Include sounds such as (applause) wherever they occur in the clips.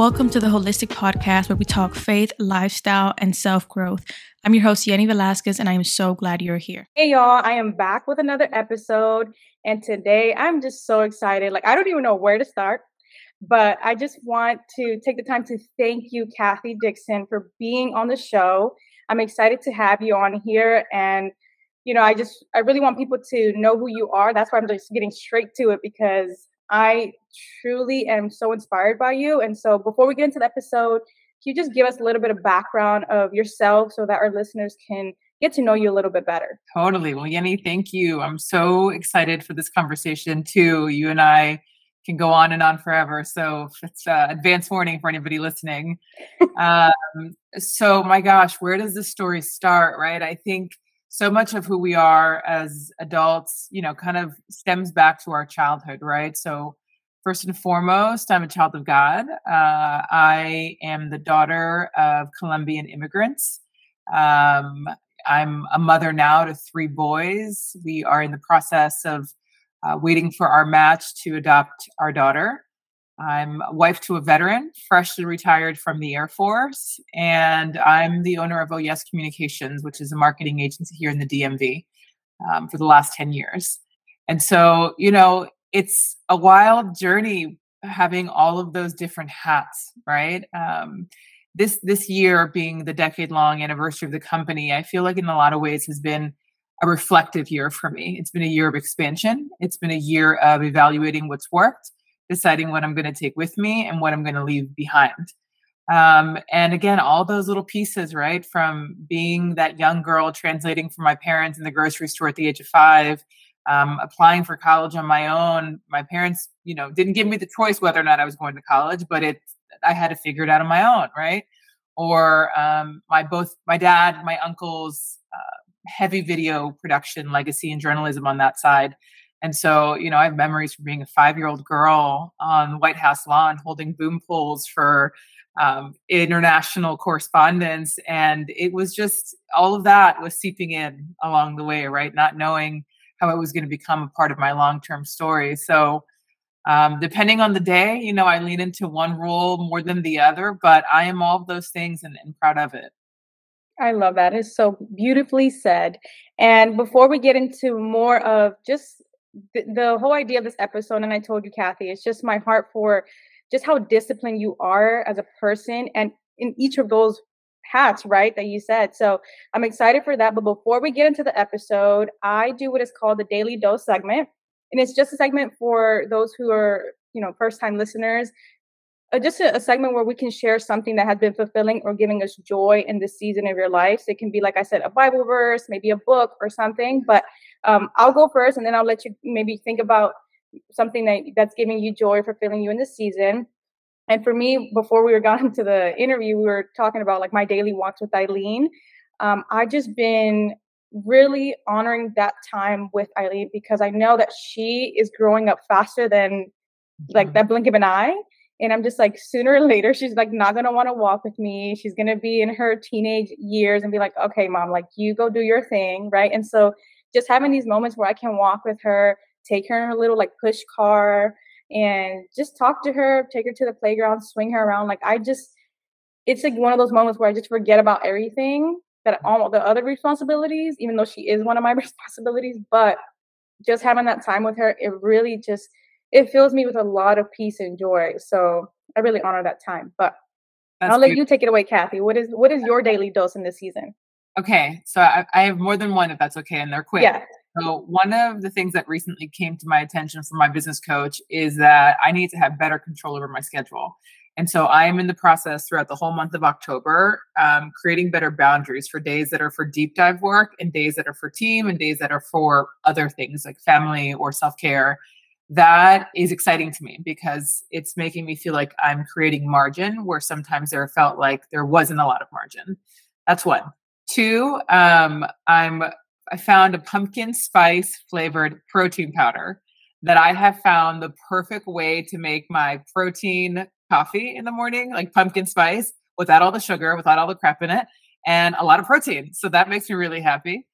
Welcome to the Wholistic Podcast, where we talk faith, lifestyle, and self growth. I'm your host, Yenny Velasquez, and I am so glad you're here. Hey, y'all. I am back with another episode. And today I'm just so excited. Like, I don't even know where to start, but I just want to take the time to thank you, Kathy Dixon, for being on the show. I'm excited to have you on here. And, you know, I just, I really want people to know who you are. That's why I'm just getting straight to it because I truly am so inspired by you. And so before we get into the episode, can you just give us a little bit of background of yourself so that our listeners can get to know you a little bit better? Totally. Well, Yenny, thank you. I'm so excited for this conversation too. You and I can go on and on forever. So it's uh, advance warning for anybody listening. (laughs) um, so my gosh, where does this story start? Right? I think so much of who we are as adults, you know, kind of stems back to our childhood, right? So, first and foremost, I'm a child of God. Uh, I am the daughter of Colombian immigrants. Um, I'm a mother now to three boys. We are in the process of uh, waiting for our match to adopt our daughter. I'm wife to a veteran, freshly retired from the Air Force, and I'm the owner of OES Communications, which is a marketing agency here in the DMV um, for the last 10 years. And so, you know, it's a wild journey having all of those different hats, right? Um, this this year being the decade long anniversary of the company, I feel like in a lot of ways has been a reflective year for me. It's been a year of expansion. It's been a year of evaluating what's worked deciding what I'm going to take with me and what I'm going to leave behind. Um, and again, all those little pieces, right? From being that young girl translating for my parents in the grocery store at the age of five, um, applying for college on my own. My parents, you know, didn't give me the choice whether or not I was going to college, but it I had to figure it out on my own, right? Or um, my both my dad, my uncles, uh, heavy video production legacy and journalism on that side and so, you know, I have memories from being a five year old girl on the White House lawn holding boom poles for um, international correspondence. And it was just all of that was seeping in along the way, right? Not knowing how it was going to become a part of my long term story. So, um, depending on the day, you know, I lean into one role more than the other, but I am all of those things and, and proud of it. I love that. It's so beautifully said. And before we get into more of just the, whole idea of this episode, and I told you, Kathy, it's just my heart for just how disciplined you are as a person and in each of those hats, right, that you said. So I'm excited for that. But before we get into the episode, I do what is called the Daily Dose segment. And it's just a segment for those who are, you know, first time listeners. Uh, just a, a, segment where we can share something that has been fulfilling or giving us joy in this season of your life. So it can be, like I said, a Bible verse, maybe a book or something. But um, I'll go first, and then I'll let you maybe think about something that that's giving you joy, fulfilling you in this season. And for me, before we were gone (laughs) to the interview, we were talking about like my daily walks with Eileen. Um, I just been really honoring that time with Eileen because I know that she is growing up faster than like mm-hmm. that blink of an eye. And I'm just like, sooner or (laughs) later, she's like not gonna want to walk with me. She's gonna be in her teenage years and be like, okay, mom, like you go do your thing, right? And so just having these moments where I can walk with her, take her in a little like push car and just talk to her, take her to the playground, swing her around. Like I just, it's like one of those moments where I just forget about everything that mm. all the other responsibilities, even though she is one of my (laughs) responsibilities, but just having that time with her, it really just, it fills me with a lot of peace and joy. So I really honor that time, but That's I'll let you take it away, Kathy. What is, what is your (laughs) daily dose in this season? Okay, so I, I, have more than one if that's okay, and they're quick. Yeah. So one of the things that recently came to my attention from my business coach is that I need to have better control over my schedule. And so I am in the process throughout the whole month of October, um, creating better boundaries for days that are for deep dive work and days that are for team and days that are for other things like family or self care. That is exciting to me because it's making me feel like I'm creating margin where sometimes there felt like there wasn't a lot of margin. That's one. Two, um, I'm I found a pumpkin spice flavored protein powder that I have found the perfect way to make my protein coffee in the morning, like pumpkin spice, without all the sugar, without all the crap in it, and a lot of protein. So that makes me really happy.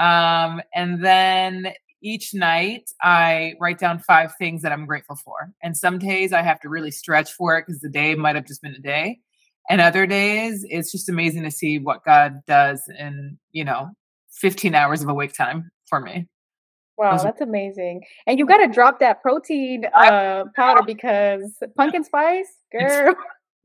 Um, and then each night I write down five things that I'm grateful for. And some days I have to really stretch for it because the day might have just been a day. And other days it's just amazing to see what God does in, you know, 15 hours of awake time for me. Wow, that's amazing. And you got to drop that protein uh, (laughs) powder because pumpkin spice, girl.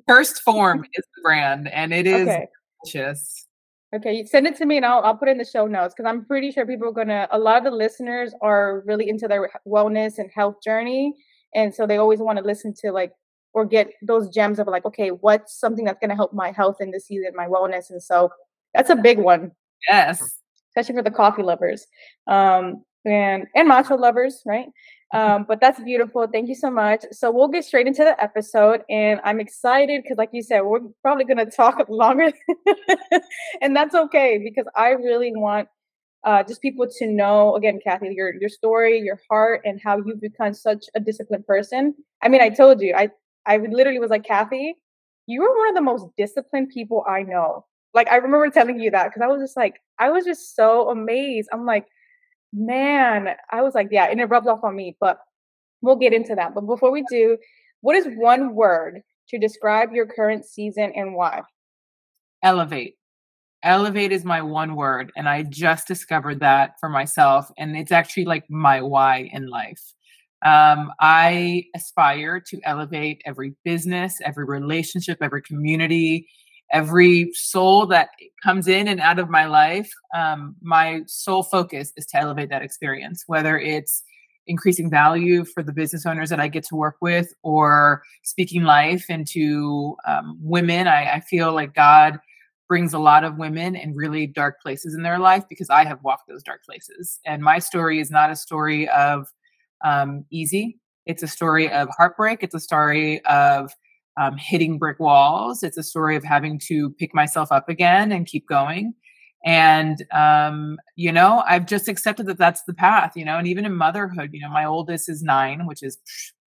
1st Phorm is the brand and it (laughs) is okay. delicious. Okay, send it to me and I'll I'll put it in the show notes because I'm pretty sure people are gonna. A lot of the listeners are really into their wellness and health journey, and so they always want to listen to like or get those gems of like, okay, what's something that's gonna help my health in this season, my wellness, and so that's a big one. Yes, especially for the coffee lovers, um, and and matcha lovers, right? Um, but that's beautiful. Thank you so much. So we'll get straight into the episode, and I'm excited because, like you said, we're probably going to talk (laughs) longer, (laughs) and that's okay because I really want uh, just people to know again, Kathy, your your story, your heart, and how you've become such a disciplined person. I mean, I told you, I I literally was like, Kathy, you are one of the most disciplined people I know. Like I remember telling you that because I was just like, I was just so amazed. I'm like man, I was like, yeah, and it rubbed off on me, but we'll get into that. But before we do, what is one word to describe your current season and why? Elevate. Elevate is my one word. And I just discovered that for myself. And it's actually like my why in life. Um, I aspire to elevate every business, every relationship, every community, every soul that comes in and out of my life, um, my sole focus is to elevate that experience, whether it's increasing value for the business owners that I get to work with or speaking life into um, women. I, I feel like God brings a lot of women in really dark places in their life because I have walked those dark places. And my story is not a story of um, easy. It's a story of heartbreak. It's a story of um, hitting brick walls. It's a story of having to pick myself up again and keep going. And, um, you know, I've just accepted that that's the path, you know, and even in motherhood, you know, my oldest is nine, which is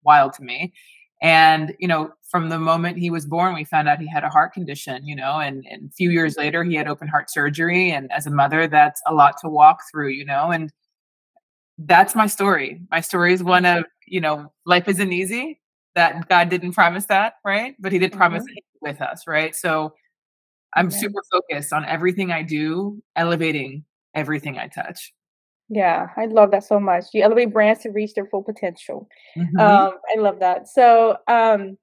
wild to me. And, you know, from the moment he was born, we found out he had a heart condition, you know, and, and a few years later, he had open heart surgery. And as a mother, that's a lot to walk through, you know, and that's my story. My story is one of, you know, life isn't easy that God didn't promise that, right? But He did promise mm-hmm. with us, right? So I'm super focused on everything I do, elevating everything I touch. Yeah, I love that so much. You elevate brands to reach their full potential. Mm-hmm. Um, I love that. So um,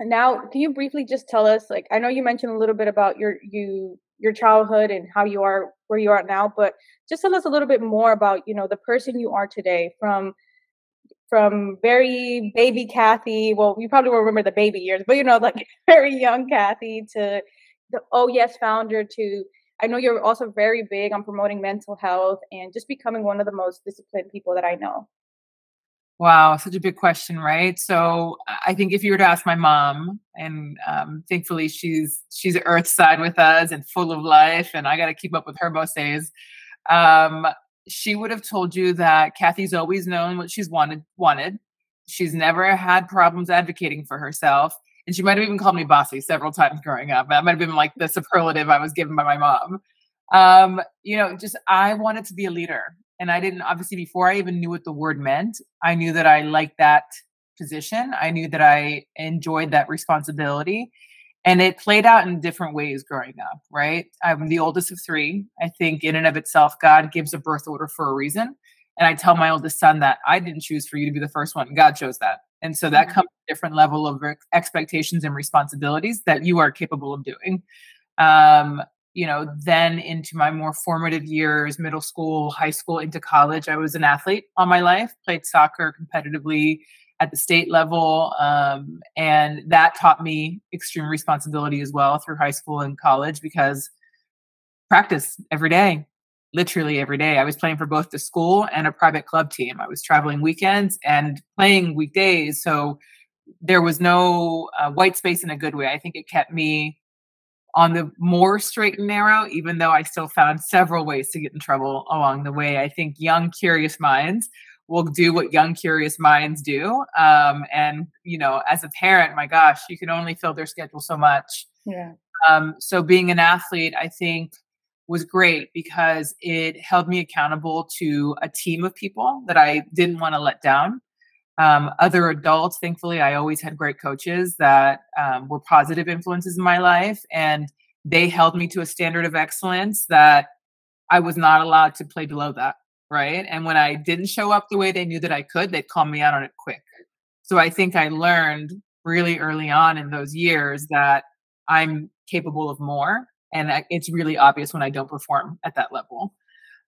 now, can you briefly just tell us? Like, I know you mentioned a little bit about your you your childhood and how you are where you are now, but just tell us a little bit more about you know the person you are today from from very baby Kathy. Well, you probably will remember the baby years, but you know, like (laughs) very young Kathy to the Oh Yes founder to I know you're also very big on promoting mental health and just becoming one of the most disciplined people that I know. Wow, such a big question, right? So I think if you were to ask my mom, and um, thankfully she's she's Earth side with us and full of life, and I got to keep up with her most days. Um, she would have told you that Kathy's always known what she's wanted wanted. She's never had problems advocating for herself. And she might have even called me bossy several times growing up. That might have been like the superlative I was given by my mom. Um, you know, just I wanted to be a leader. And I didn't obviously before I even knew what the word meant, I knew that I liked that position. I knew that I enjoyed that responsibility and it played out in different ways growing up right i'm the oldest of three i think in and of itself god gives a birth order for a reason and i tell my oldest son that i didn't choose for you to be the first one god chose that and so that mm-hmm. comes a different level of expectations and responsibilities that you are capable of doing um, you know then into my more formative years middle school high school into college i was an athlete all my life played soccer competitively at the state level. Um, and that taught me extreme responsibility as well through high school and college because practice every day, literally every day. I was playing for both the school and a private club team. I was traveling weekends and playing weekdays. So there was no uh, white space in a good way. I think it kept me on the more straight and narrow, even though I still found several ways to get in trouble along the way. I think young, curious minds will do what young curious minds do um, and you know as a parent my gosh you can only fill their schedule so much yeah um, so being an athlete i think was great because it held me accountable to a team of people that I didn't want to let down. Um, other adults, thankfully, I always had great coaches that um, were positive influences in my life, and they held me to a standard of excellence that I was not allowed to play below that. Right. And when I didn't show up the way they knew that I could, they'd call me out on it quick. So I think I learned really early on in those years that I'm capable of more. And it's really obvious when I don't perform at that level.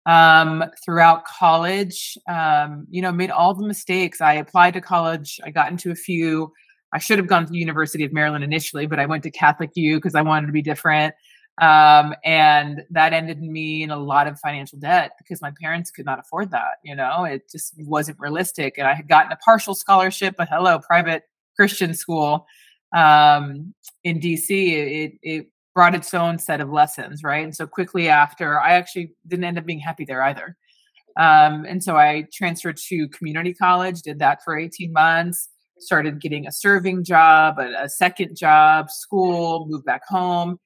Um, throughout college, um, you know, made all the mistakes. I applied to college, I got into a few. I should have gone to the University of Maryland initially, but I went to Catholic U because I wanted to be different. Um, and that ended me in a lot of financial debt because my parents could not afford that. You know, it just wasn't realistic. And I had gotten a partial scholarship, but hello, private Christian school um, in DC. It, it brought its own set of lessons, right? And so quickly after, I actually didn't end up being happy there either. Um, and so I transferred to community college, did that for 18 months, started getting a serving job, a, a second job, school, moved back home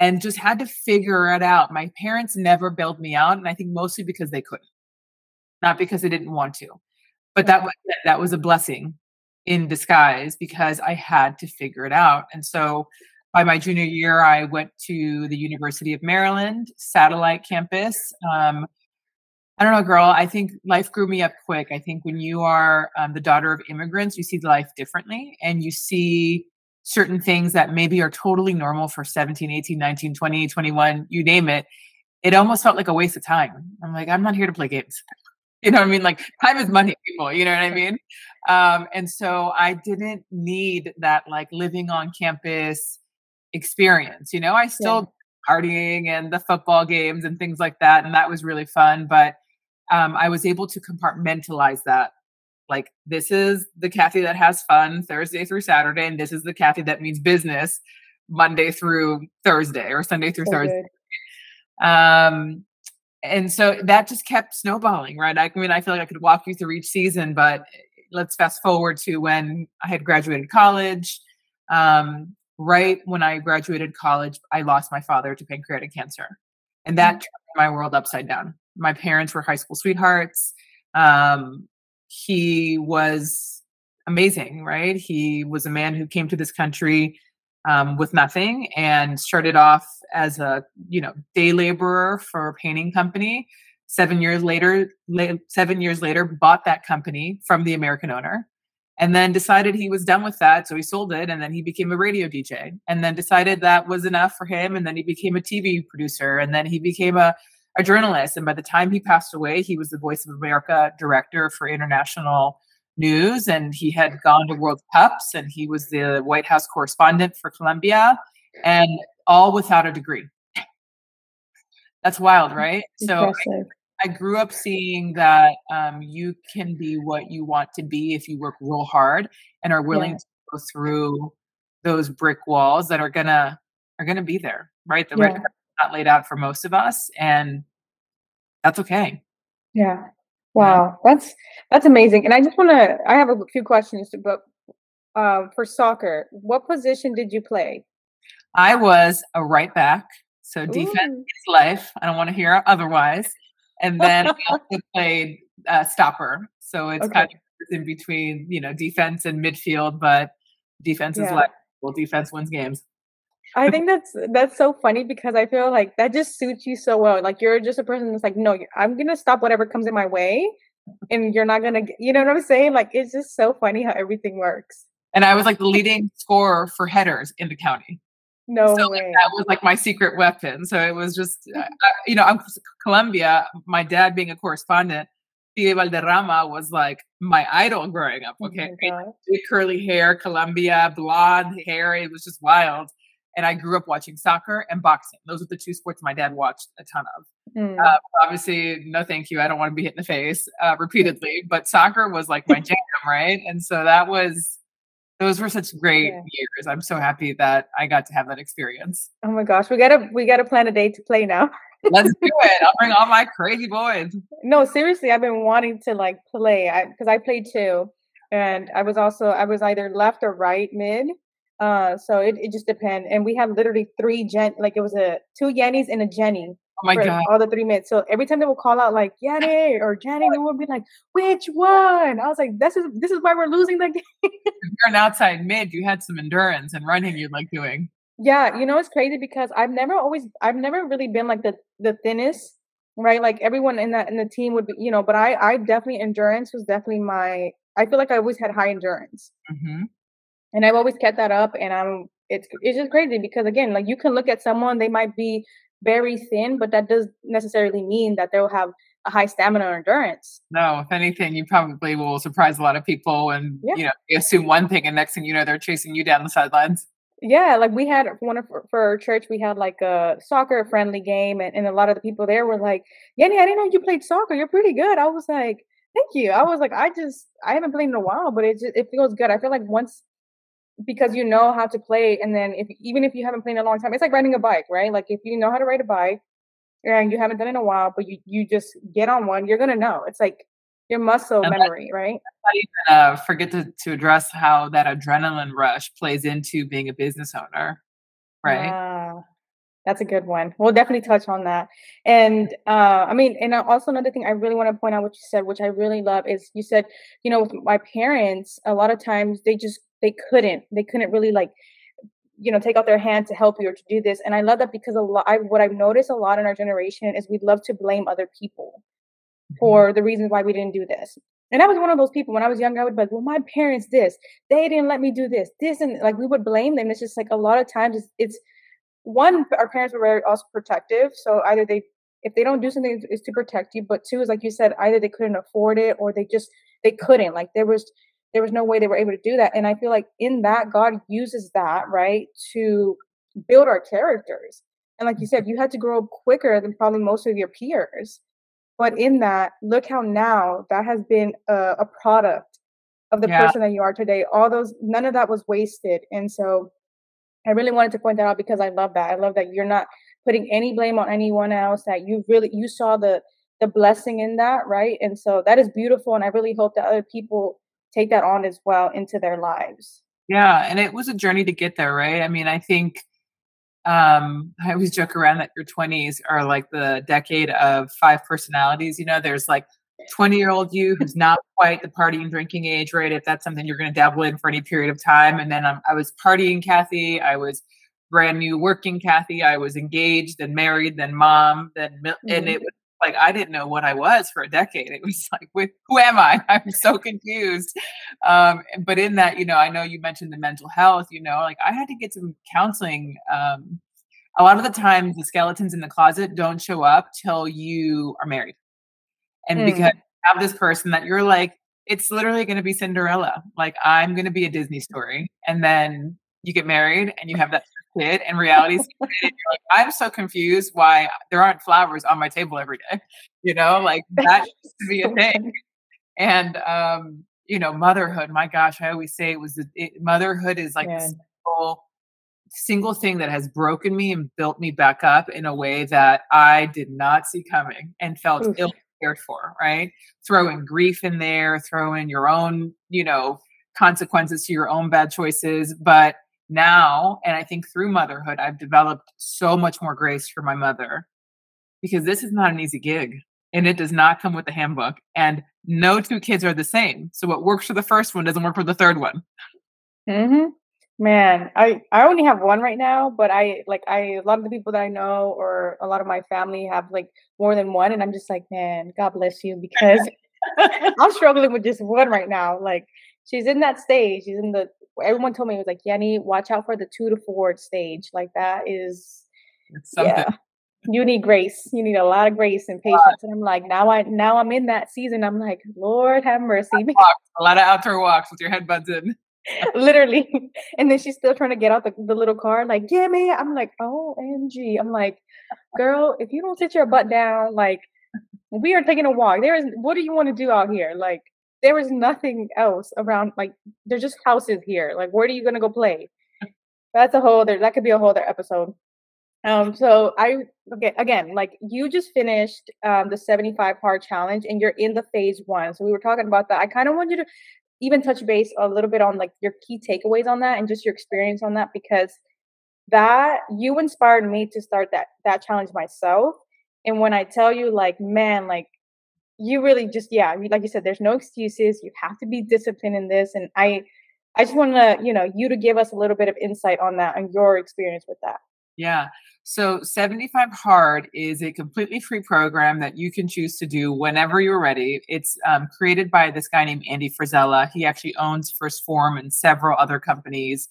and just had to figure it out. My parents never bailed me out, and I think mostly because they couldn't, not because they didn't want to. But that was that was a blessing in disguise because I had to figure it out. And so by my junior year, I went to the University of Maryland satellite campus. Um, I don't know, girl. I think life grew me up quick. I think when you are um, the daughter of immigrants, you see life differently and you see certain things that maybe are totally normal for 17, 18, 19, 20, 21, you name it, it almost felt like a waste of time. I'm like, I'm not here to play games. (laughs) You know what I mean? Like time is money, people. You know what I mean? Um, and so I didn't need that like living on campus experience. You know, I still yeah. partying and the football games and things like that, and that was really fun. But um, I was able to compartmentalize that like this is the Kathy that has fun Thursday through Saturday, and this is the Kathy that means business Monday through Thursday or Sunday through so Thursday. Good. Um, and so that just kept snowballing, right? I mean, I feel like I could walk you through each season, but let's fast forward to when I had graduated college. Um, right when I graduated college, I lost my father to pancreatic cancer, and that mm-hmm. turned my world upside down. My parents were high school sweethearts. Um, he was amazing, right? He was a man who came to this country um, with nothing and started off as a you know day laborer for a painting company. Seven years later, la- seven years later, bought that company from the American owner, and then decided he was done with that, so he sold it, and then he became a radio DJ, and then decided that was enough for him, and then he became a TV producer, and then he became a a journalist. And by the time he passed away, he was the Voice of America director for international news. And he had gone to World Cups and he was the White House correspondent for Colombia and all without a degree. That's wild, right? So I, grew up seeing that um, you can be what you want to be if you work real hard and are willing yeah. to go through those brick walls that are gonna are gonna be there, right? The yeah. red not laid out for most of us and that's okay yeah wow that's that's amazing and i just want to i have a few questions but uh, for soccer what position did you play i was a right back so defense Ooh. is life i don't want to hear otherwise and (laughs) then i also played uh, stopper so it's okay. kind of in between you know defense and midfield but defense yeah. is like well defense wins games I think that's that's so funny because I feel like that just suits you so well. Like you're just a person that's like, no, I'm gonna stop whatever comes in my way, and you're not gonna, you know what I'm saying? Like it's just so funny how everything works. And I was like the leading scorer for headers in the county. No so, way. Like, that was like my secret weapon. So it was just, uh, you know, I'm Colombia. My dad being a correspondent, Pibe Valderrama was like my idol growing up. Oh okay, oh curly hair, Colombia, blonde hair. It was just wild and I grew up watching soccer and boxing. Those are the two sports my dad watched a ton of. Mm. Uh, obviously, no thank you. I don't want to be hit in the face uh, repeatedly, but soccer was like my jam, right? And so that was, those were such great yeah. years. I'm so happy that I got to have that experience. Oh my gosh, we gotta we gotta plan a day to play now. Let's do (laughs) it. I'll bring all my crazy boys. No, seriously, I've been wanting to like play because I, I played too, and I was also I was either left or right mid uh, so it, it just depends. And we had literally three gen like it was a two Yennies and a Jenny Oh my god! All the three minutes. So every time they would call out like Yanni or Jenny, they would be like, "Which one?" I was like, "This is this is why we're losing the (laughs) game." you're an outside mid, you had some endurance and running you'd like doing. Yeah, you know it's crazy because I've never always I've never really been like the the thinnest, right? Like everyone in that in the team would be, you know, but I I definitely endurance was definitely my I feel like I always had high endurance. Mm-hmm. And I've always kept that up and I'm it's it's just crazy because again, like you can look at someone, they might be very thin, but that does necessarily mean that they'll have a high stamina or endurance. No, if anything, you probably will surprise a lot of people and yeah. you know, you assume one thing and next thing you know they're chasing you down the sidelines. Yeah, like we had one of for our church, we had like a soccer friendly game, and, and a lot of the people there were like, Yanni, I didn't know you played soccer. You're pretty good. I was like, Thank you. I was like, I just I haven't played in a while, but it just it feels good. I feel like once because you know how to play, and then if even if you haven't played in a long time, it's like riding a bike, right? Like if you know how to ride a bike and you haven't done it in a while, but you you just get on one, you're gonna know. It's like your muscle and memory, that, right? Even, uh, forget to, to address how that adrenaline rush plays into being a business owner, right? Yeah, that's a good one. We'll definitely touch on that. And uh, I mean, and also another thing I really want to point out what you said, which I really love, is you said, you know, with my parents, a lot of times they just they couldn't, they couldn't really like you know take out their hand to help you or to do this and i love that because a lot I, what i've noticed a lot in our generation is we'd love to blame other people Mm-hmm. for the reasons why we didn't do this. And I was one of those people when I was younger, I would be like, well, my parents this, they didn't let me do this, this, and like we would blame them. It's just like a lot of times it's, it's one, our parents were very also protective. So either they, if they don't do something, it's to protect you. But two is like you said, either they couldn't afford it or they just, they couldn't. Like there was, there was no way they were able to do that. And I feel like in that, God uses that, right, to build our characters. And like you said, you had to grow up quicker than probably most of your peers. But in that, look how now that has been a, a product of the yeah. person that you are today. All those, none of that was wasted. And so I really wanted to point that out because I love that. I love that you're not putting any blame on anyone else, that you really, you saw the, the blessing in that, right? And so that is beautiful. And I really hope that other people take that on as well into their lives. Yeah. And it was a journey to get there, right? I mean, I think um i always joke around that your 20s are like the decade of five personalities you know there's like 20 year old you who's not quite the partying drinking age right if that's something you're going to dabble in for any period of time and then um, i was partying kathy i was brand new working kathy i was engaged then married then mom then mm-hmm. and it was like I didn't know what I was for a decade. It was like, who am I? (laughs) I'm so confused. Um, but in that, you know, I know you mentioned the mental health. You know, like I had to get some counseling. Um, a lot of the times, the skeletons in the closet don't show up till you are married, and mm. because you have this person that you're like, it's literally going to be Cinderella. Like I'm going to be a Disney story, and then you get married and you have that kid and reality like, i'm so confused why there aren't flowers on my table every day you know like that (laughs) used to be a thing and um you know motherhood my gosh i always say it was the, it, motherhood is like yeah. single, single thing that has broken me and built me back up in a way that i did not see coming and felt Oof. ill cared for right throw in grief in there throw in your own you know consequences to your own bad choices but now and i think through motherhood i've developed so much more grace for my mother because this is not an easy gig and it does not come with a handbook and no two kids are the same so what works for the first one doesn't work for the third one mm-hmm. man i i only have one right now but i like i a lot of the people that i know or a lot of my family have like more than one and i'm just like man god bless you because (laughs) (laughs) i'm struggling with just one right now like she's in that stage she's in the everyone told me it was like Yanni, watch out for the two to four stage. Like that is yeah. You need grace. You need a lot of grace and patience. And I'm like, now I now I'm in that season. I'm like, Lord have mercy. (laughs) A lot of outdoor walks with your headbuds in. (laughs) Literally. (laughs) And then she's still trying to get out the, the little car, like, yeah, me. I'm like, OMG. I'm like, girl, if you don't sit your butt down, like, we are taking a walk. There is what do you want to do out here? Like, there was nothing else around. Like there's just houses here. Like where are you gonna go play? That's a whole other. That could be a whole other episode. Um. So I okay again. Like you just finished um the 75 hard challenge and you're in the phase one. So we were talking about that. I kind of want you to even touch base a little bit on like your key takeaways on that and just your experience on that because that you inspired me to start that that challenge myself And when I tell you, like, man, like, you really just, yeah, like you said, there's no excuses. You have to be disciplined in this. And I, I just want to, you know, you to give us a little bit of insight on that and your experience with that. Yeah. So 75 Hard is a completely free program that you can choose to do whenever you're ready. It's um, created by this guy named Andy Frisella He actually owns 1st Phorm and several other companies.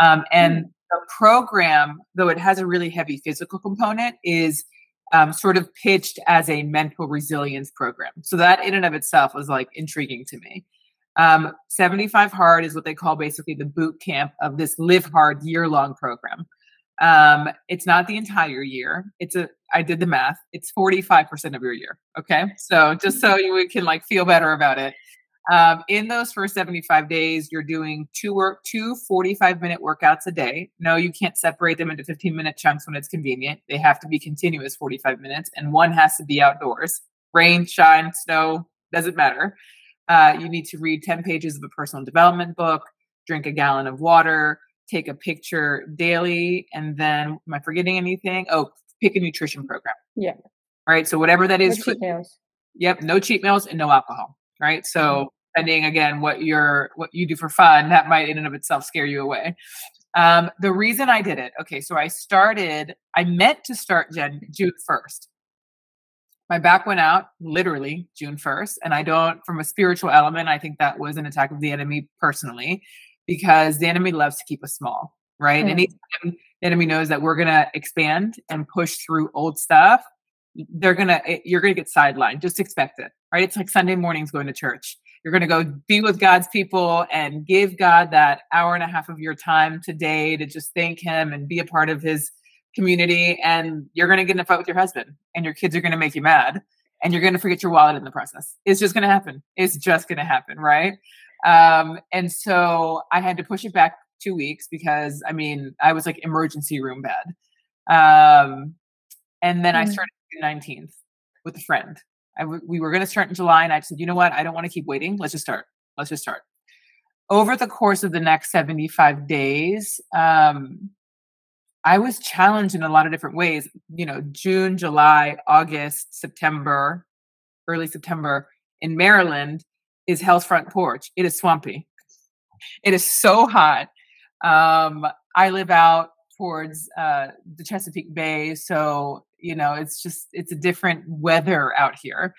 Um, and mm. the program, though it has a really heavy physical component, is um, sort of pitched as a mental resilience program. So that in and of itself was like intriguing to me. Um, 75 Hard is what they call basically the boot camp of this Live Hard year long program. Um, it's not the entire year. It's a, I did the math. It's 45% of your year. Okay. So just so you can like feel better about it. Um, in those first 75 days, you're doing two work, two 45 minute workouts a day. No, you can't separate them into 15 minute chunks when it's convenient. They have to be continuous 45 minutes, and one has to be outdoors. Rain, shine, snow, doesn't matter. Uh, you need to read 10 pages of a personal development book, drink a gallon of water, take a picture daily, and then, am I forgetting anything? Oh, pick a nutrition program. Yeah. All right. So, whatever that is. No cheat meals. Yep. No cheat meals and no alcohol right? So mm-hmm. depending again what you're what you do for fun, that might in and of itself scare you away. Um, the reason I did it, okay, so I started, I meant to start Jen, June 1st. My back went out literally June 1st. And I don't, from a spiritual element, I think that was an attack of the enemy personally, because the enemy loves to keep us small, right? Mm. Anytime the enemy knows that we're going to expand and push through old stuff, they're going to, you're going to get sidelined. Just expect it right? It's like Sunday mornings going to church. You're going to go be with God's people and give God that hour and a half of your time today to just thank Him and be a part of His community. And you're going to get in a fight with your husband, and your kids are going to make you mad, and you're going to forget your wallet in the process. It's just going to happen. It's just going to happen, right? Um, and so I had to push it back two weeks because I mean, I was like emergency room bed. Um, and then mm. I started 19th with a friend we were going to start in July, and I said, you know what? I don't want to keep waiting. Let's just start. Let's just start. Over the course of the next 75 days, um, I was challenged in a lot of different ways. You know, June, July, August, September, early September in Maryland is Hell's Front Porch. It is swampy. It is so hot. Um, I live out towards uh, the Chesapeake Bay, so you know it's just it's a different weather out here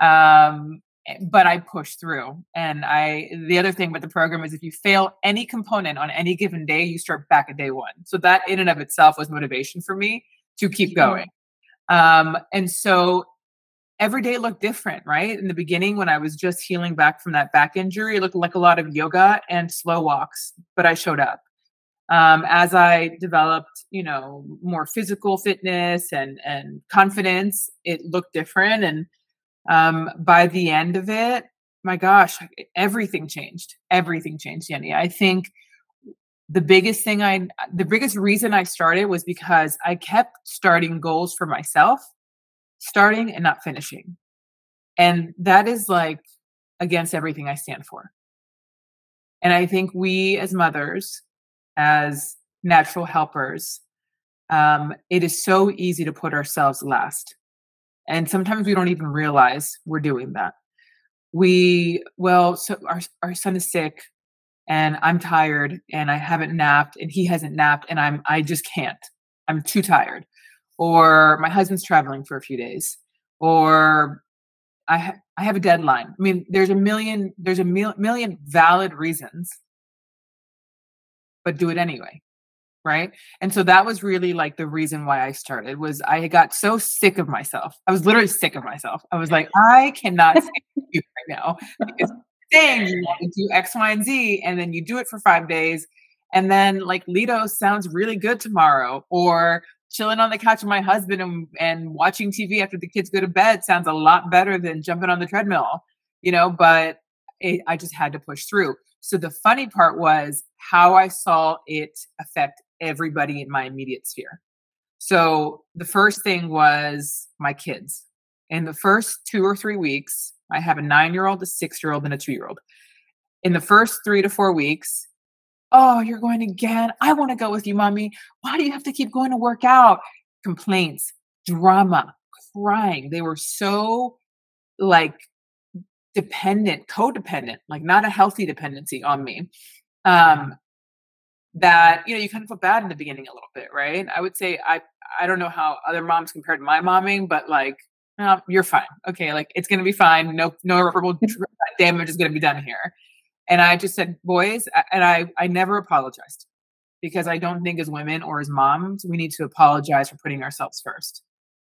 um, eh, but i push through and i the other thing with the program is if you fail any component on any given day you start back at day one. So that in and of itself was motivation for me to keep going. Um, and so every day looked different right? In the beginning when i was just healing back from that back injury it looked like a lot of yoga and slow walks but i showed up um, as I developed, you know, more physical fitness and and confidence, it looked different. And um, by the end of it, my gosh, everything changed. Everything changed, Jenny. I think the biggest thing I, the biggest reason I started was because I kept starting goals for myself, starting and not finishing, and that is like against everything I stand for. And I think we as mothers as natural helpers, um, it is so easy to put ourselves last. And sometimes we don't even realize we're doing that. We, well, so our, our son is sick and I'm tired and I haven't napped and he hasn't napped and I'm, I just can't. I'm too tired. Or my husband's traveling for a few days. Or I, ha- I have a deadline. I mean, there's a million, there's a mil- million valid reasons but do it anyway right? And so that was really like the reason why i started was i got so sick of myself. I was literally sick of myself. I was like i cannot (laughs) you right now because saying you want to do x y and z and then you do it for five days and then like lido sounds really good tomorrow or chilling on the couch with my husband and, and watching tv after the kids go to bed sounds a lot better than jumping on the treadmill you know but it, i just had to push through so the funny part was how I saw it affect everybody in my immediate sphere. So the first thing was my kids. In the first two or three weeks, I have a nine year old, a six year old, and a two year old. In the first three to four weeks, oh, you're going again. I want to go with you, mommy. Why do you have to keep going to work out? Complaints, drama, crying. They were so like dependent, codependent, like not a healthy dependency on me. Um, that you know you kind of feel bad in the beginning a little bit, right? I would say I I don't know how other moms compared to my momming, but like oh, you're fine. Okay, like it's gonna be fine. No no irreparable (laughs) damage is gonna be done here. And I just said, boys, and I I never apologized because I don't think as women or as moms we need to apologize for putting ourselves first.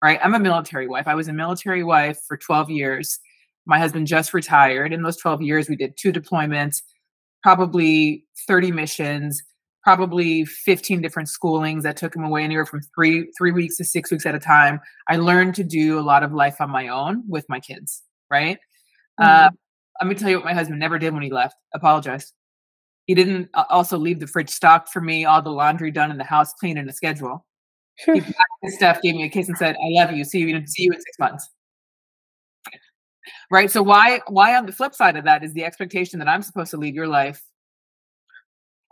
Right? I'm a military wife. I was a military wife for 12 years. My husband just retired. In those 12 years, we did two deployments, probably 30 missions, probably 15 different schoolings that took him away anywhere from three three weeks to six weeks at a time. I learned to do a lot of life on my own with my kids right? Mm-hmm. uh, let me tell you what my husband never did when he left. Apologize. He didn't uh, also leave the fridge stocked for me all the laundry done in the house clean and a schedule. He (laughs) packed his stuff gave me a kiss and said i love you. See you see you in six months right so why why on the flip side of that is the expectation that i'm supposed to lead your life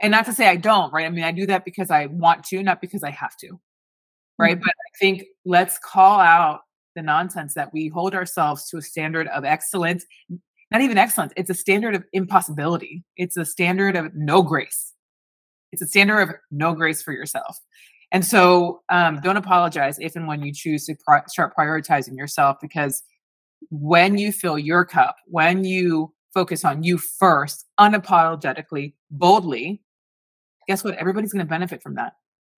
and not to say I don't, right? I mean, I do that because I want to, not because I have to, right? Mm-hmm. But I think let's call out the nonsense that we hold ourselves to a standard of excellence, not even excellence, it's a standard of impossibility. It's a standard of no grace. It's a standard of no grace for yourself. And so um, don't apologize if and when you choose to pri- start prioritizing yourself because when you fill your cup, when you focus on you first, unapologetically, boldly, guess what? Everybody's going to benefit from that.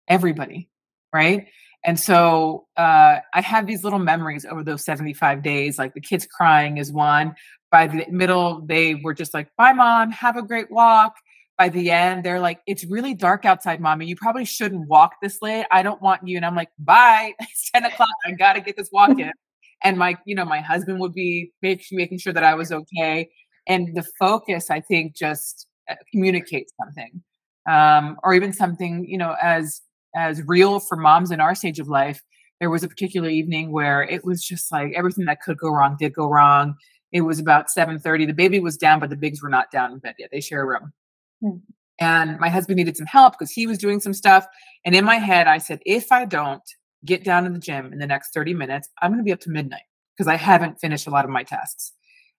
Everybody. Right. And so uh, I have these little memories over those 75 days. Like the kids crying is one. By the middle, they were just like, bye, mom, have a great walk. By the end, they're like, it's really dark outside, mommy. You probably shouldn't walk this late. I don't want you. And I'm like, bye. (laughs) It's 10 o'clock. I got to get this walk in. And my, you know, my husband would be make, making sure that I was okay. And the focus, I think, just uh, communicates something um, or even something you know as as real for moms in our stage of life there was a particular evening where it was just like everything that could go wrong did go wrong it was about 7.30 the baby was down but the bigs were not down in bed yet they share a room hmm. and my husband needed some help because he was doing some stuff and in my head i said if i don't get down to the gym in the next 30 minutes i'm going to be up to midnight because i haven't finished a lot of my tasks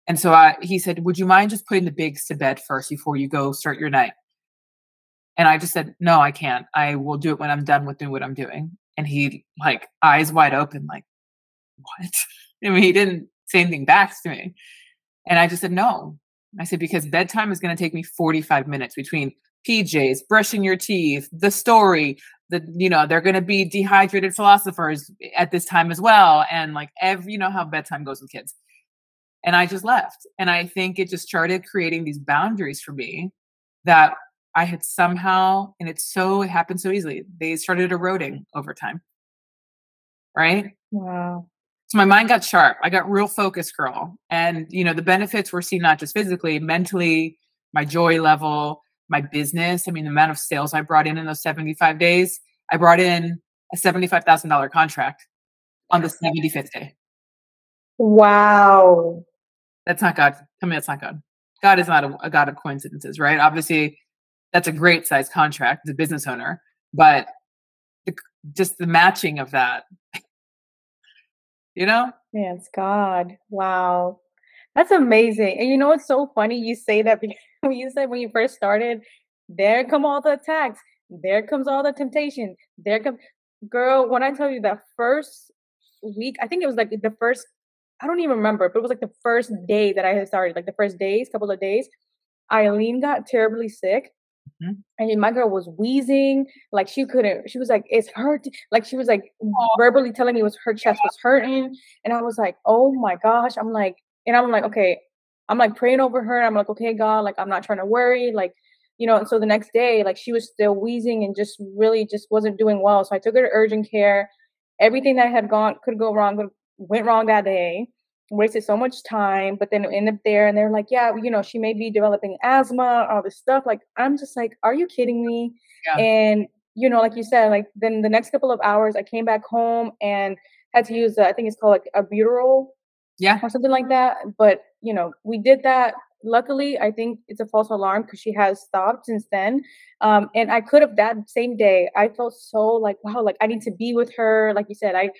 and so I, he said would you mind just putting the bigs to bed first before you go start your night and I just said, no, I can't. I will do it when I'm done with doing what I'm doing. And he like eyes wide open, like, what? (laughs) I mean, he didn't say anything back to me. And I just said, no. I said, because bedtime is going to take me 45 minutes between PJs, brushing your teeth, the story, the, you know, they're going to be dehydrated philosophers at this time as well. And like every, you know how bedtime goes with kids. And I just left. And I think it just started creating these boundaries for me that I had somehow, and it's so, it happened so easily, they started eroding over time. Right? Wow. So my mind got sharp. I got real focused, girl. And, you know, the benefits were seen not just physically, mentally, my joy level, my business. I mean, the amount of sales I brought in in those 75 days, I brought in a $75,000 contract on the 75th day. Wow. That's not God. I mean, that's not God. God is not a, a God of coincidences, right? Obviously, that's a great size contract as a business owner, but the, just the matching of that, (laughs) you know? Yeah, it's God. Wow. That's amazing. And you know, it's so funny you say that because (laughs) you said when you first started, there come all the attacks. There comes all the temptation. There comes, girl, when I tell you that first week, I think it was like the first, I don't even remember, but it was like the first day that I had started, like the first days, couple of days. Eileen got terribly sick Mm-hmm. And my girl was wheezing, like she couldn't. She was like, "It's hurt." Like she was like verbally telling me it was her chest was hurting, and I was like, "Oh my gosh!" I'm like, and I'm like, okay, I'm like praying over her. And I'm like, okay, God, like I'm not trying to worry, like you know. And so the next day, like she was still wheezing and just really just wasn't doing well. So I took her to urgent care. Everything that had gone could go wrong went wrong that day wasted so much time, but then end up there and they're like, yeah, you know, she may be developing asthma, all this stuff. Like, I'm just like, are you kidding me? Yeah. And, you know, like you said, like then the next couple of hours I came back home and had to use, uh, I think it's called like a albuterol. Yeah. Or something like that. But, you know, we did that. Luckily, I think it's a false alarm because she has stopped since then. Um, and I could have that same day, I felt so like, wow, like I need to be with her. Like you said, I,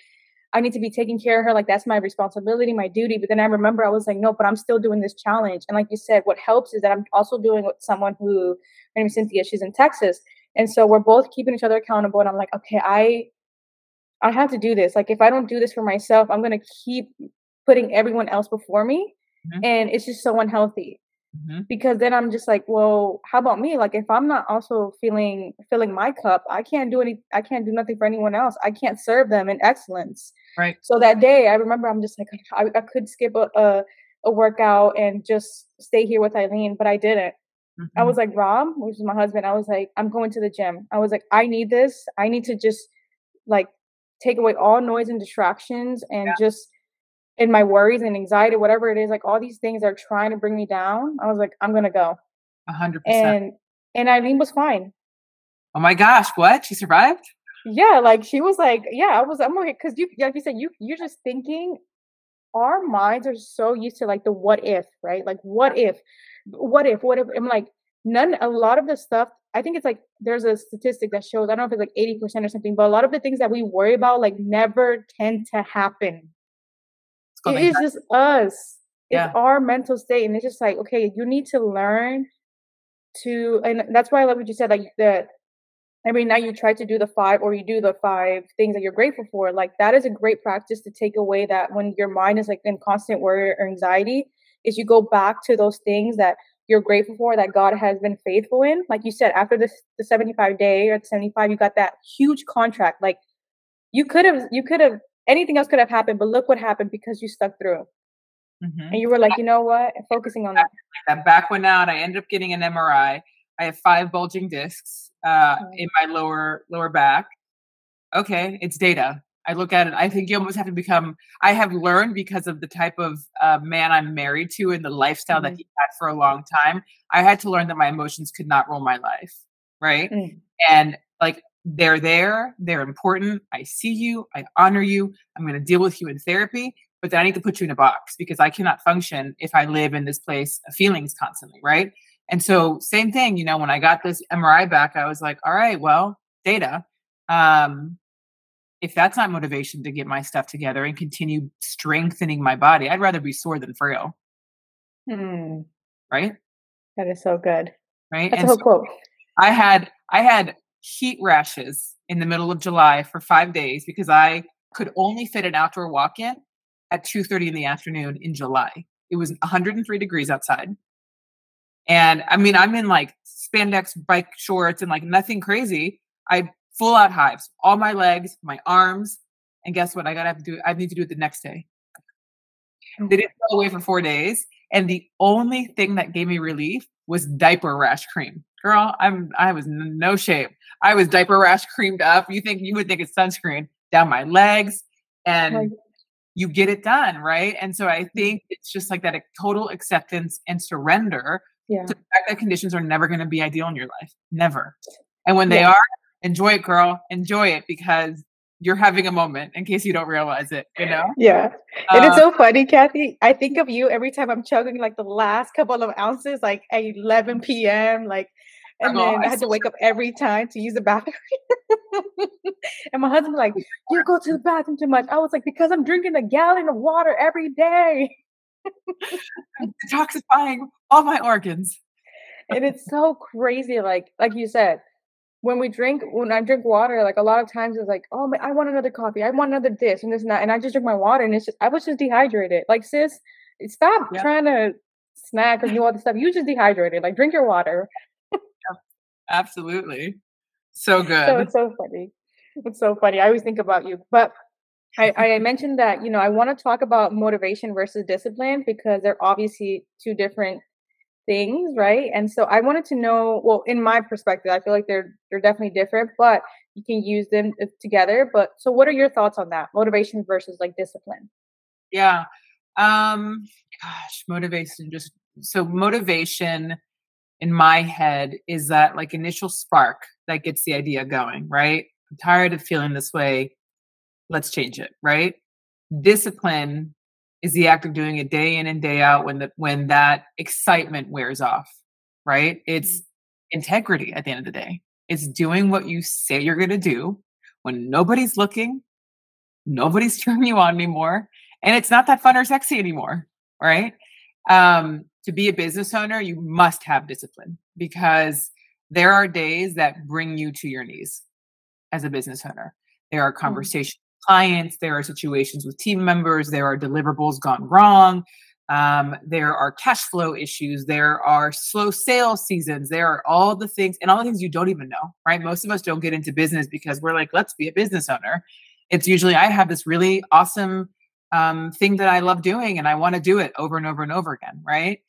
I need to be taking care of her. Like that's my responsibility, my duty. But then I remember I was like, no, but I'm still doing this challenge. And like you said, what helps is that I'm also doing with someone who, her name is Cynthia, she's in Texas. And so we're both keeping each other accountable. And I'm like, okay, I I have to do this. Like if I don't do this for myself, I'm gonna keep putting everyone else before me. Mm-hmm. And it's just so unhealthy. Mm-hmm. Because then I'm just like, well, how about me? Like if I'm not also feeling filling my cup, I can't do any I can't do nothing for anyone else. I can't serve them in excellence. Right. So that day I remember I'm just like I, I could skip a, a, a workout and just stay here with Eileen, but I didn't. Mm-hmm. I was like, Rom, which is my husband, I was like, I'm going to the gym. I was like, I need this. I need to just like take away all noise and distractions and yeah. just in my worries and anxiety, whatever it is, like all these things are trying to bring me down. I was like, I'm gonna go. A hundred percent. And and Eileen was fine. Oh my gosh, what? She survived? Yeah, like she was like, yeah, I was I'm okay because you like you said, you you're just thinking our minds are so used to like the what if, right? Like what if, what if, what if I'm like none a lot of the stuff I think it's like there's a statistic that shows I don't know if it's like 80% or something, but a lot of the things that we worry about like never tend to happen. It is just us. Yeah. It's our mental state. And it's just like, okay, you need to learn to and that's why I love what you said, like that every night you try to do the five or you do the five things that you're grateful for. Like that is a great practice to take away that when your mind is like in constant worry or anxiety, is you go back to those things that you're grateful for that God has been faithful in. Like you said, after this the 75 day or the 75, you got that huge contract. Like you could have, you could have, anything else could have happened, but look what happened because you stuck through. Mm-hmm. And you were like, you know what? focusing on that. That back went out. I ended up getting an MRI. I have five bulging discs uh, mm-hmm. in my lower lower back. Okay, it's data. I look at it. I think you almost have to become. I have learned because of the type of uh, man I'm married to and the lifestyle mm-hmm. that he had for a long time. I had to learn that my emotions could not rule my life, right? Mm-hmm. And like they're there, they're important. I see you, I honor you. I'm going to deal with you in therapy, but then I need to put you in a box because I cannot function if I live in this place of feelings constantly, right? And so, same thing. You know, when I got this MRI back, I was like, all right, well, data. Um, if that's not motivation to get my stuff together and continue strengthening my body, I'd rather be sore than frail. Hmm. Right? That is so good. Right? That's and a so quote. I had I had heat rashes in the middle of July for five days because I could only fit an outdoor walk-in at 2:30 in the afternoon in July. It was 103 degrees outside. And I mean, I'm in like spandex bike shorts and like nothing crazy. I full out hives, all my legs, my arms. And guess what? I gotta have to do I need to do it the next day. They didn't go away for four days. And the only thing that gave me relief was diaper rash cream. Girl, I'm I was no shape. I was diaper rash creamed up. You think you would think it's sunscreen down my legs and you get it done, right? And so I think it's just like that total acceptance and surrender yeah. to the fact that conditions are never going to be ideal in your life. Never. And when yeah. they are, enjoy it, girl. Enjoy it because you're having a moment in case you don't realize it, you know? Yeah. And it's uh so funny, Kathy. I think of you every time I'm chugging like the last couple of ounces, like at 11 p.m., like, and oh, then I had to wake up every time to use the bathroom. (laughs) and my husband was like, you go to the bathroom too much. I was like, because I'm drinking a gallon of water every day. detoxifying all my organs. and it's so crazy, like like you said, when we drink, when I drink water, like a lot of times it's like, oh, man, I want another coffee, I want another this and this and that, and I just drink my water, and it's just, I was just dehydrated. Like, sis, stop yep. trying to snack or do all this stuff. You just dehydrated. Like, drink your water. Absolutely, so good. So it's so funny. It's so funny. I always think about you, but I, I mentioned that you know I want to talk about motivation versus discipline because they're obviously two different things, right? And so I wanted to know, well, in my perspective, I feel like they're they're definitely different, but you can use them together. But so what are your thoughts on that? Motivation versus like discipline? Yeah. Um gosh, motivation just so motivation in my head is that like initial spark that gets the idea going, right? I'm tired of feeling this way. Let's change it, right? Discipline is the act of doing it day in and day out when the when that excitement wears off right it's mm-hmm. integrity at the end of the day it's doing what you say you're going to do when nobody's looking Nobody's (laughs) turning you on anymore. And it's not that fun or sexy anymore. Right. Um, to be a business owner, you must have discipline because there are days that bring you to your knees as a business owner. There are mm. conversations with clients, there are situations with team members, there are deliverables gone wrong, um, there are cash flow issues, there are slow sales seasons, there are all the things and all the things you don't even know, right? Most of us don't get into business because we're like, let's be a business owner. It's usually I have this really awesome um, thing that I love doing and I want to do it over and over and over again, right?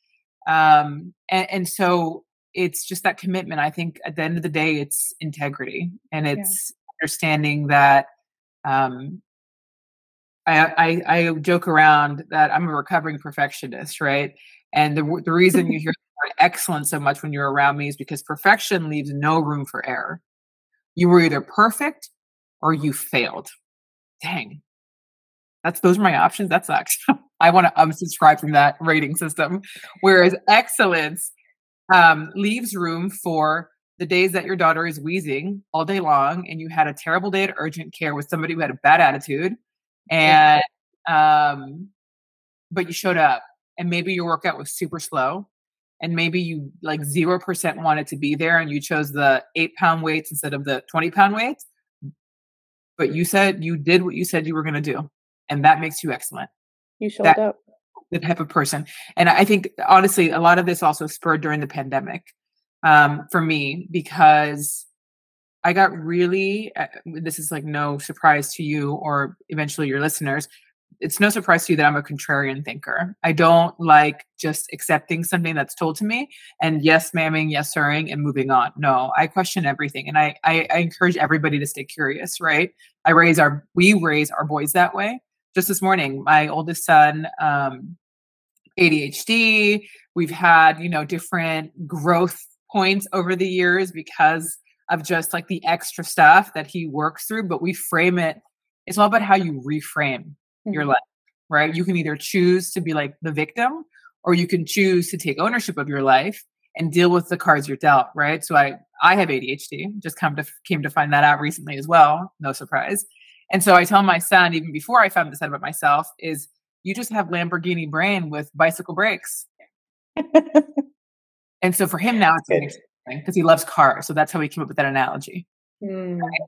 Um, and, and so it's just that commitment. I think at the end of the day, it's integrity and it's yeah. understanding that um, I, I, I joke around that I'm a recovering perfectionist, right? And the the reason you (laughs) hear excellence so much when you're around me is because perfection leaves no room for error. You were either perfect or you failed. Dang, that's those are my options. That sucks. (laughs) I want to unsubscribe from that rating system. Whereas excellence um, leaves room for the days that your daughter is wheezing all day long and you had a terrible day at urgent care with somebody who had a bad attitude and um but you showed up and maybe your workout was super slow and maybe you like 0% wanted to be there and you chose the eight pound weights instead of the 20 pound weights but you said you did what you said you were going to do and that makes you excellent you showed that, up the type of person and i think honestly a lot of this also spurred during the pandemic um, for me because I got really, uh, this is like no surprise to you or eventually your listeners. It's no surprise to you that I'm a contrarian thinker. I don't like just accepting something that's told to me and yes, mamming, yes, sirring, and moving on. No, I question everything. And I, I, I encourage everybody to stay curious, right? I raise our, we raise our boys that way. Just this morning, my oldest son, um, ADHD. We've had, you know, different growth points over the years because of just like the extra stuff that he works through, but we frame it. It's all about how you reframe mm-hmm. your life, right? You can either choose to be like the victim or you can choose to take ownership of your life and deal with the cards you're dealt, right? So I I have ADHD, just come to came to find that out recently as well, no surprise. And so I tell my son even before I found this out about myself is you just have Lamborghini brain with bicycle brakes. (laughs) and so for him now it's because he loves cars. So that's how he came up with that analogy. Mm. Right?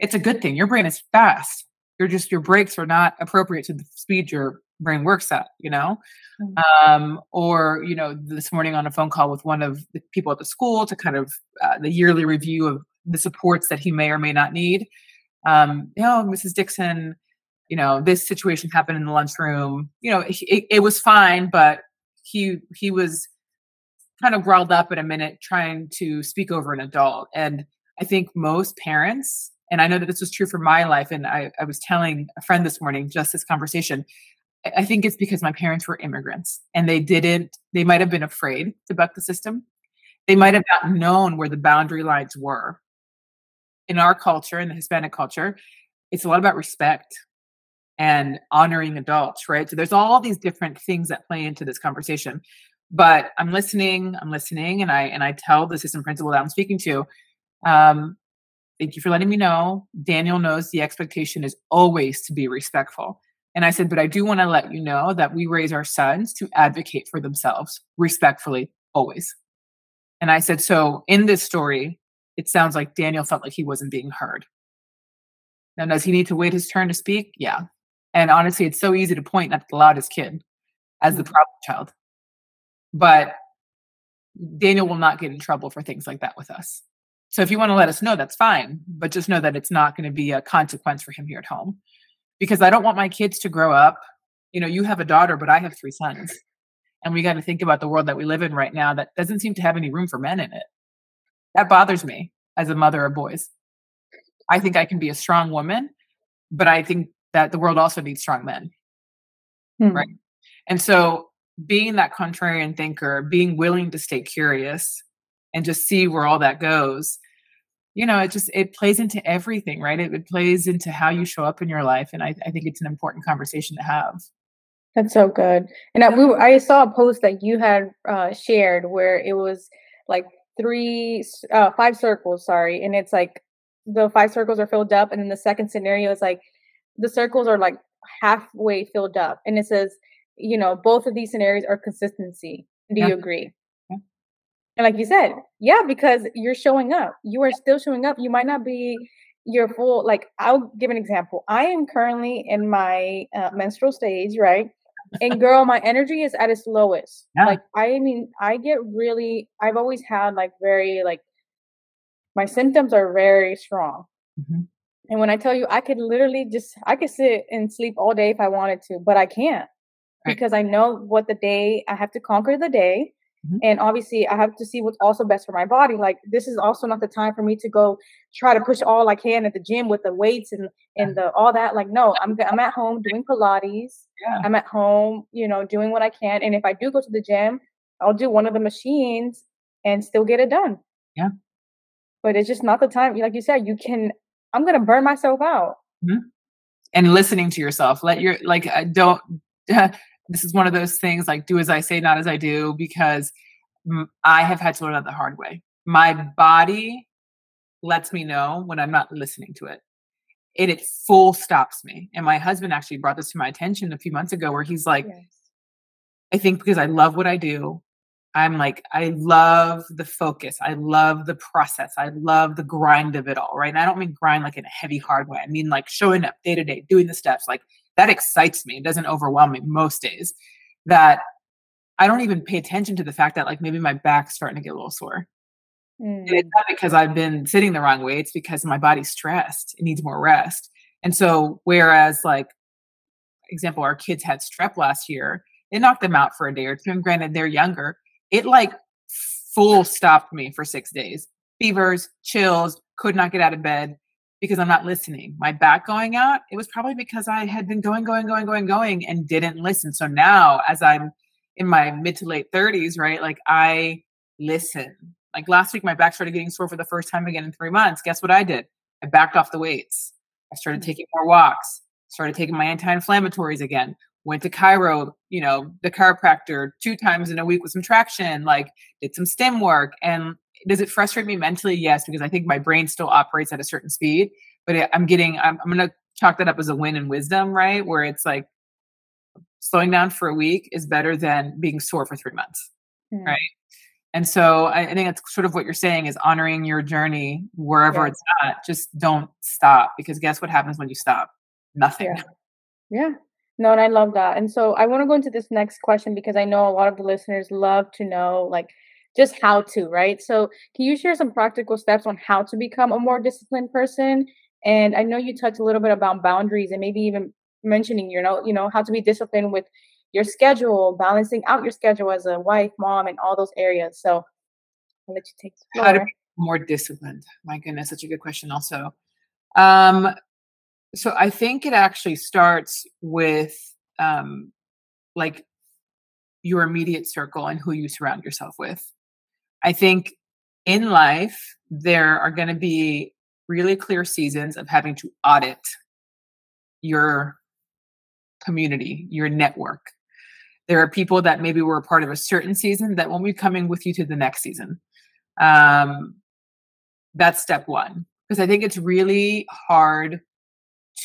It's a good thing. Your brain is fast. You're just your brakes are not appropriate to the speed your brain works at, you know? Mm. Um, or, you know, this morning on a phone call with one of the people at the school to kind of uh, the yearly review of the supports that he may or may not need. Um, know, Mrs. Dixon, you know, this situation happened in the lunchroom. You know, it, it was fine, but he he was kind of growled up in a minute trying to speak over an adult. And I think most parents, and I know that this was true for my life, and I, I was telling a friend this morning just this conversation. I think it's because my parents were immigrants and they didn't, they might have been afraid to buck the system. They might have not known where the boundary lines were. In our culture, in the Hispanic culture, it's a lot about respect and honoring adults, right? So there's all these different things that play into this conversation but i'm listening i'm listening and i and i tell the assistant principal that i'm speaking to um, thank you for letting me know. Daniel knows the expectation is always to be respectful. And i said but i do want to let you know that we raise our sons to advocate for themselves respectfully always. And i said so in this story it sounds like daniel felt like he wasn't being heard now does he need to wait his turn to speak yeah and honestly it's so easy to point at the loudest kid as the mm-hmm. problem child but Daniel will not get in trouble for things like that with us. So if you want to let us know, that's fine. But just know that it's not going to be a consequence for him here at home. Because I don't want my kids to grow up. You know, you have a daughter, but I have three sons. And we got to think about the world that we live in right now that doesn't seem to have any room for men in it. That bothers me as a mother of boys. I think I can be a strong woman, but I think that the world also needs strong men. Hmm. Right. And so being that contrarian thinker, being willing to stay curious and just see where all that goes, you know, it just it plays into everything, right? It, it plays into how you show up in your life, and I, I think it's an important conversation to have. That's so good. And I, we, I saw a post that you had uh, shared where it was like three, uh, five circles, sorry, and it's like the five circles are filled up, and then the second scenario is like the circles are like halfway filled up and it says you know both of these scenarios are consistency. Do yeah. you agree? Yeah. and like you said yeah because you're showing up. You are still showing up. You might not be your full like i'll give an example. I am currently in my uh, menstrual stage right and girl my energy is at its lowest yeah. like i mean i get really i've always had like very like my symptoms are very strong mm-hmm. and when i tell you i could literally just i could sit and sleep all day if i wanted to but i can't right. because i know what the day i have to conquer the day Mm-hmm. And obviously, I have to see what's also best for my body. Like this is also not the time for me to go try to push all I can at the gym with the weights and and the all that. Like no, I'm I'm at home doing Pilates. Yeah. I'm at home, you know, doing what I can. And if I do go to the gym, I'll do one of the machines and still get it done. Yeah. But it's just not the time. Like you said, you can. I'm gonna burn myself out. Mm-hmm. And listening to yourself. Let your like don't (laughs) this is one of those things like do as I say, not as I do, because I have had to learn that the hard way. My body lets me know when I'm not listening to it. It it full stops me. And my husband actually brought this to my attention a few months ago where he's like, yes. I think because I love what I do, I'm like, I love the focus. I love the process. I love the grind of it all, right? And I don't mean grind like in a heavy, hard way. I mean like showing up day to day, doing the steps, like that excites me. It doesn't overwhelm me most days. That I don't even pay attention to the fact that like maybe my back's starting to get a little sore. Mm. it's not because I've been sitting the wrong way. It's because my body's stressed. It needs more rest. And so, whereas like, example, our kids had strep last year, it knocked them out for a day or two. And granted, they're younger. It like full stopped me for six days. Fevers, chills, could not get out of bed because I'm not listening. My back going out, it was probably because I had been going, going, going, going, going and didn't listen. So now, as I'm in my mid to late 30s, right, like I listen. Like last week, my back started getting sore for the first time again in three months. Guess what I did? I backed off the weights. I started mm. taking more walks, started taking my anti inflammatories again, went to chiro, you know, the chiropractor two times in a week with some traction, like did some stem work. And does it frustrate me mentally? Yes, because I think my brain still operates at a certain speed. But I'm getting, I'm, I'm going to chalk that up as a win in wisdom, right? Where it's like slowing down for a week is better than being sore for three months, mm. right? And so I, I, think that's sort of what you're saying is honoring your journey wherever it's at. Just don't stop because guess what happens when you stop? Nothing. Yeah. yeah. No, and I love that. And so I want to go into this next question because I know a lot of the listeners love to know like just how to, right? So, can you share some practical steps on how to become a more disciplined person? And I know you touched a little bit about boundaries and maybe even mentioning, you know, you know, how to be disciplined with your schedule, balancing out your schedule as a wife, mom, and all those areas. So, I'll let you take how to be more disciplined. My goodness, such a good question. Also, um, so I think it actually starts with um, like your immediate circle and who you surround yourself with. I think in life, there are going to be really clear seasons of having to audit your community, your network. There are people that maybe were a part of a certain season that won't be coming with you to the next season. Um, that's step one. Because I think it's really hard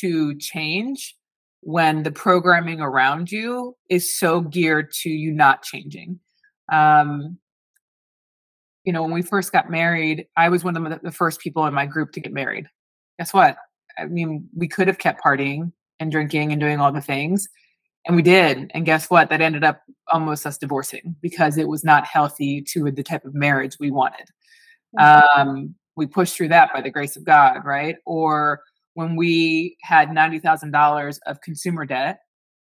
to change when the programming around you is so geared to you not changing. Um, you know, when we first got married, I was one of the first people in my group to get married. Guess what? I mean, we could have kept partying and drinking and doing all the things, and we did. And guess what? That ended up almost us divorcing because it was not healthy to the type of marriage we wanted. Mm-hmm. Um, we pushed through that by the grace of God, right? Or when we had $90,000 of consumer debt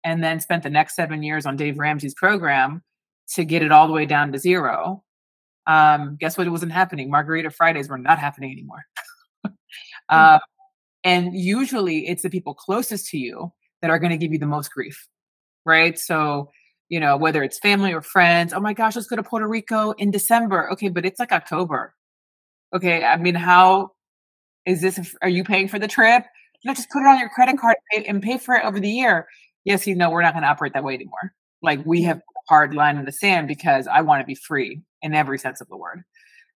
and then spent the next seven years on Dave Ramsey's program to get it all the way down to zero um, guess what? It wasn't happening. Margarita Fridays were not happening anymore. uh, (laughs) and usually it's the people closest to you that are going to give you the most grief, right? So, you know, whether it's family or friends, oh my gosh, let's go to Puerto Rico in December. Okay, but it's like October. Okay, I mean, how is this? Are you paying for the trip? You know, just put it on your credit card and pay for it over the year. Yes, you know, we're not going to operate that way anymore. Like we have hard line in the sand because I want to be free in every sense of the word.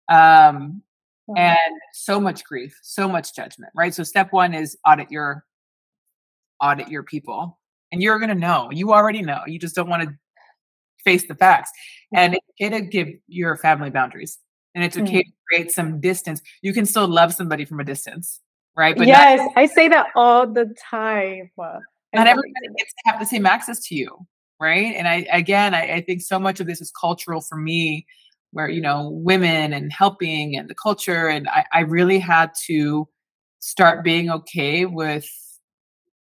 Um, and so much grief, so much judgment, right? So step one is audit your audit your people. And you're going to know. You already know. You just don't want to face the facts. And it's okay to give your family boundaries. And it's okay mm. to create some distance. You can still love somebody from a distance, right? But yes, not, I say that all the time. Not everybody gets to have the same access to you, right? And I again, I, I think so much of this is cultural for me, where you know women and helping and the culture, and I, I really had to start being okay with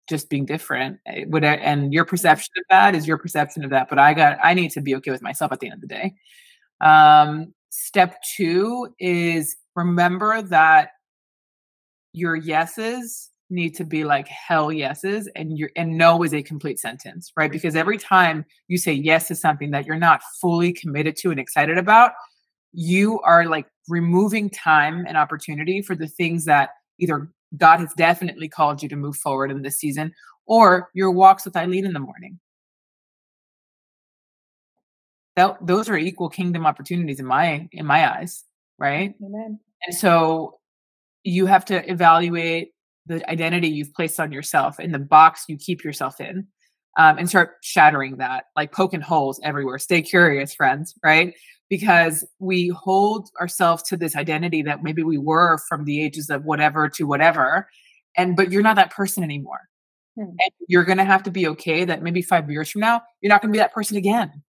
just being different eh, and your perception of that is your perception of that but i got i need to be okay with myself at the end of the day. Um, step two is remember that your yeses need to be like hell yeses and your and no is a complete sentence right because every time you say yes to something that you're not fully committed to and excited about you are like removing time and opportunity for the things that either God has definitely called you to move forward in this season, or your walks with Eileen in the morning. That, those are equal kingdom opportunities in my in my eyes, right? Amen. And so you have to evaluate the identity you've placed on yourself in the box you keep yourself in um, and start shattering that, like poking holes everywhere. Stay curious, friends, right? Because we hold ourselves to this identity that maybe we were from the ages of whatever to whatever. And, but you're not that person anymore. Hmm. And you're going to have to be okay that maybe five years from now, you're not going to be that person again.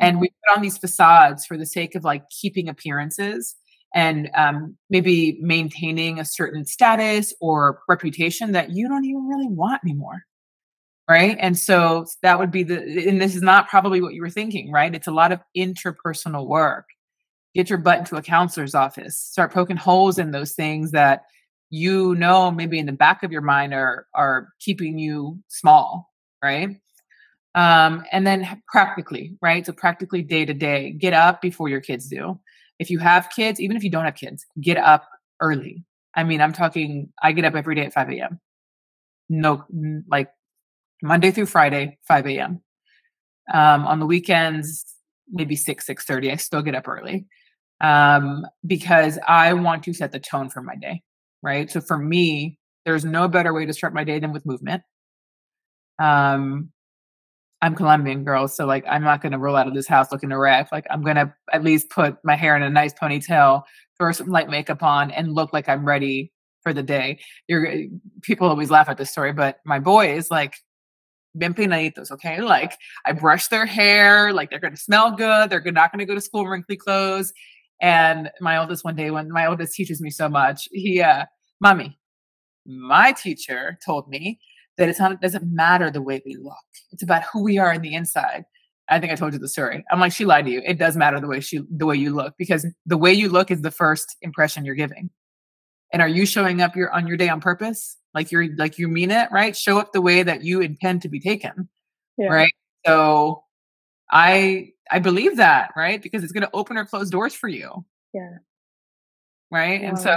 And mm-hmm. we put on these facades for the sake of like keeping appearances and um, maybe maintaining a certain status or reputation that you don't even really want anymore right? And so that would be the and this is not probably what you were thinking right? It's a lot of interpersonal work. Get your butt into a counselor's office. Start poking holes in those things that you know maybe in the back of your mind are are keeping you small right? Um and then practically right? So practically day to day get up before your kids do if you have kids even if you don't have kids get up early i mean i'm talking i get up every day at 5 a.m no like Monday through Friday, 5 a.m. Um, on the weekends, maybe 6, 6.30. I still get up early um, because I want to set the tone for my day, right? So for me, there's no better way to start my day than with movement. Um, I'm Colombian girl, so like I'm not gonna roll out of this house looking a wreck. Like I'm gonna at least put my hair in a nice ponytail, throw some light makeup on, and look like I'm ready for the day. You're people always laugh at this story, but my boys like bien peinaditos, okay? Like I brush their hair, like they're gonna smell good, they're not gonna go to school in wrinkly clothes. And my oldest one day, when my oldest teaches me so much, he uh, mommy, my teacher told me that it's not it doesn't matter the way we look. It's about who we are in the inside. I think I told you the story. I'm like, she lied to you. It does matter the way she the way you look because the way you look is the first impression you're giving. And are you showing up your on your day on purpose? like you're like you mean it right show up the way that you intend to be taken yeah. right so i i believe that right because it's going to open or close doors for you yeah right and so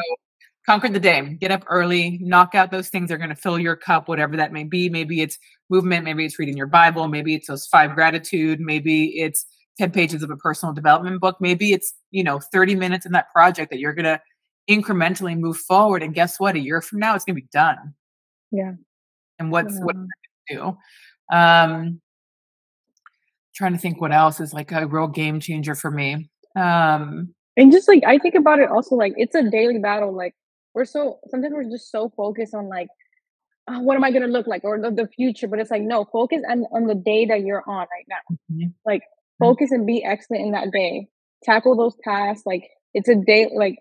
conquer the day get up early knock out those things that are going to fill your cup whatever that may be maybe it's movement maybe it's reading your bible maybe it's those five gratitude maybe it's 10 pages of a personal development book maybe it's you know 30 minutes in that project that you're going to incrementally move forward. And guess what? A year from now, it's going to be done. Yeah. And what's yeah. what do? Um, trying to think what else is like a real game changer for me. Um, and just like I think about it, also like it's a daily battle. Like we're so sometimes we're just so focused on like oh, what am I going to look like or the, the, future, but it's like no, focus on on the day that you're on right now. Mm-hmm. Like focus and be excellent in that day. Tackle those tasks. Like it's a day. Like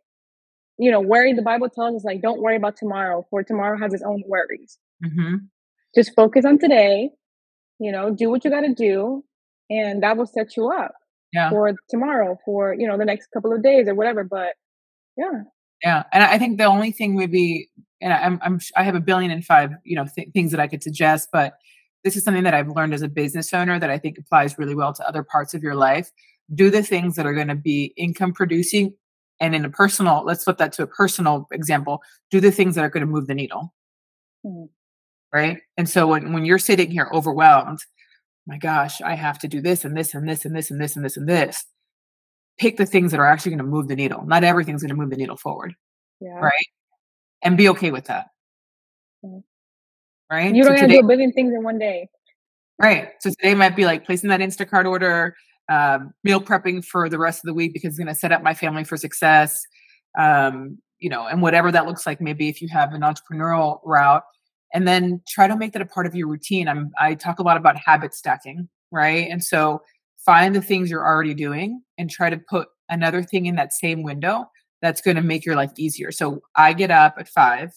you know, worry, the Bible tells us, like, don't worry about tomorrow, for tomorrow has its own worries. Mm-hmm. Just focus on today, you know, do what you got to do, and that will set you up yeah. for tomorrow, for, you know, the next couple of days or whatever. But yeah. Yeah. And I think the only thing would be, and I'm, I'm, I have a billion and five, you know, th- things that I could suggest, but this is something that I've learned as a business owner that I think applies really well to other parts of your life. Do the things that are going to be income producing and in a personal let's flip that to a personal example do the things that are going to move the needle mm-hmm. right and so when, when you're sitting here overwhelmed my gosh i have to do this and this and this and this and this and this and this pick the things that are actually going to move the needle not everything's going to move the needle forward yeah. right and be okay with that mm-hmm. right? You don't so have to do a billion things in one day. Right. So today might be like placing that Instacart order, um, meal prepping for the rest of the week because it's going to set up my family for success. Um, you know, and whatever that looks like, maybe if you have an entrepreneurial route, and then try to make that a part of your routine. I'm I talk a lot about habit stacking, right? And so find the things you're already doing and try to put another thing in that same window that's going to make your life easier. So I get up at five,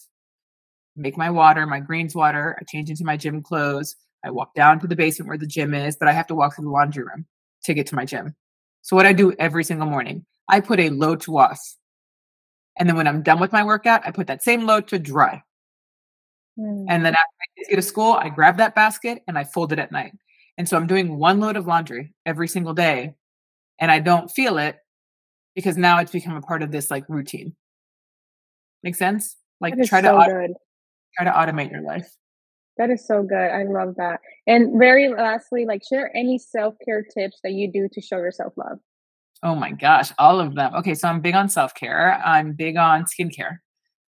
make my water, my greens water, I change into my gym clothes. I walk down to the basement where the gym is, but I have to walk through the laundry room to get to my gym. So what I do every single morning, I put a load to wash. And then when I'm done with my workout, I put that same load to dry. Mm. And then after I get to school, I grab that basket and I fold it at night. And so I'm doing one load of laundry every single day and I don't feel it because now it's become a part of this like routine. Make sense? Like try so to automate, try to automate your life. That is so good. I love that. And very lastly, like share any self-care tips that you do to show yourself love. Oh my gosh, all of them. Okay, so I'm big on self-care. I'm big on skincare.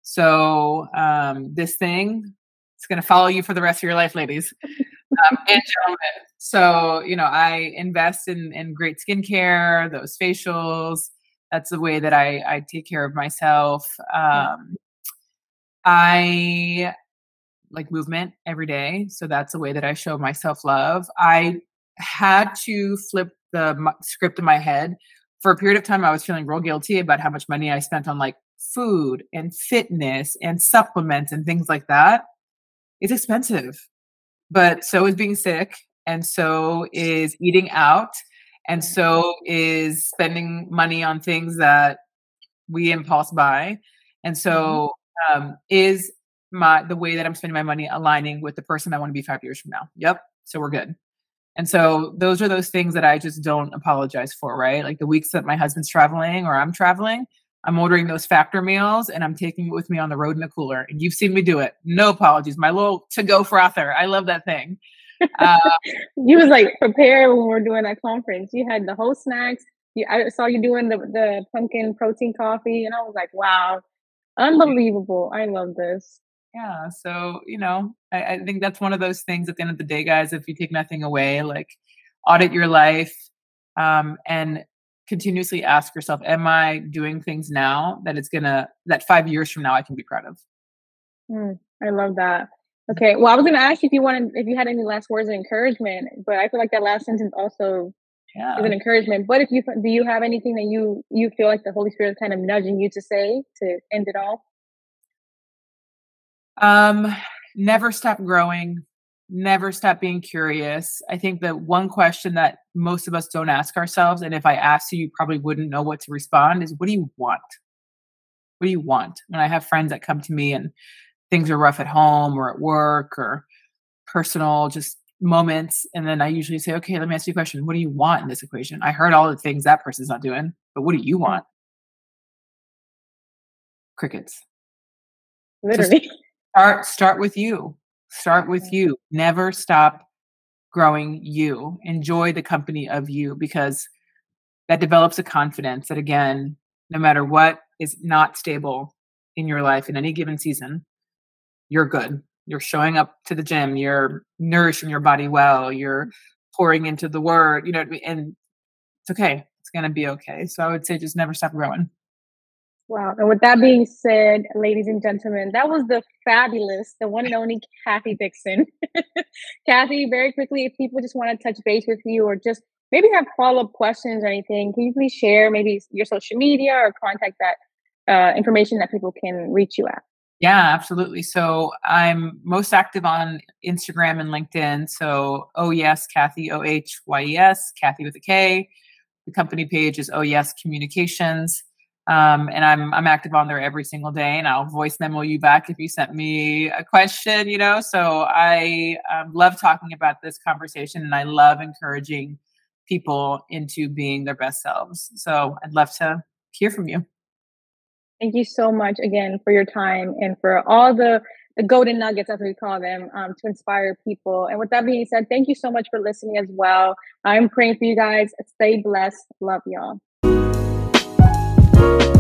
So um, this thing, it's going to follow you for the rest of your life, ladies um, and gentlemen. So you know, I invest in in great skincare, those facials. That's the way that I I take care of myself. Um, I like movement every day. So that's the way that I show myself love. I had to flip the script in my head. For a period of time, I was feeling real guilty about how much money I spent on like food and fitness and supplements and things like that. It's expensive, but so is being sick. And so is eating out. And so is spending money on things that we impulse buy. And so mm-hmm. um, is my the way that I'm spending my money aligning with the person I want to be five years from now. Yep. So we're good. And so those are those things that I just don't apologize for, right? Like the weeks that my husband's traveling or I'm traveling, I'm ordering those factor meals and I'm taking it with me on the road in a cooler. And you've seen me do it. No apologies. My little to go frother. I love that thing. (laughs) Uh, you was like prepared when we were doing that conference. You had the whole snacks. You, I saw you doing the, the pumpkin protein coffee and I was like, wow, unbelievable. I love this yeah so you know I, I, think that's one of those things at the end of the day guys if you take nothing away like audit your life um, and continuously ask yourself am i doing things now that it's gonna that five years from now i can be proud of mm, i love that okay well i was gonna ask you if you wanted if you had any last words of encouragement but i feel like that last sentence also yeah. is an encouragement but if you do you have anything that you you feel like the holy spirit is kind of nudging you to say to end it all? um, never stop growing, never stop being curious. I think that one question that most of us don't ask ourselves, and if I asked you, you probably wouldn't know what to respond, is what do you want? What do you want? And I have friends that come to me and things are rough at home or at work or personal, just moments. And then I usually say, okay, let me ask you a question. What do you want in this equation? I heard all the things that person's not doing, but what do you want? Crickets. Literally. start start with you start with you. Never stop growing you. Enjoy the company of you because that develops a confidence that again no matter what is not stable in your life in any given season you're good. You're showing up to the gym. You're nourishing your body well. You're pouring into the word you know and it's okay. It's going to be okay. So i would say just never stop growing Wow. And with that being said, ladies and gentlemen, that was the fabulous, the one and only Kathy Dixon. (laughs) Kathy, very quickly, if people just want to touch base with you or just maybe have follow up questions or anything, can you please share maybe your social media or contact that uh, information that people can reach you at? Yeah, absolutely. So I'm most active on Instagram and LinkedIn. So, oh yes, Kathy, O H Y E S, Kathy with a K. The company page is Oh Yes Communications. Um, and I'm I'm active on there every single day, and I'll voice memo you back if you sent me a question. You know, so I um, love talking about this conversation, and I love encouraging people into being their best selves. So I'd love to hear from you. Thank you so much again for your time and for all the the golden nuggets, as we call them, um, to inspire people. And with that being said, thank you so much for listening as well. I'm praying for you guys. Stay blessed. Love y'all. Bye.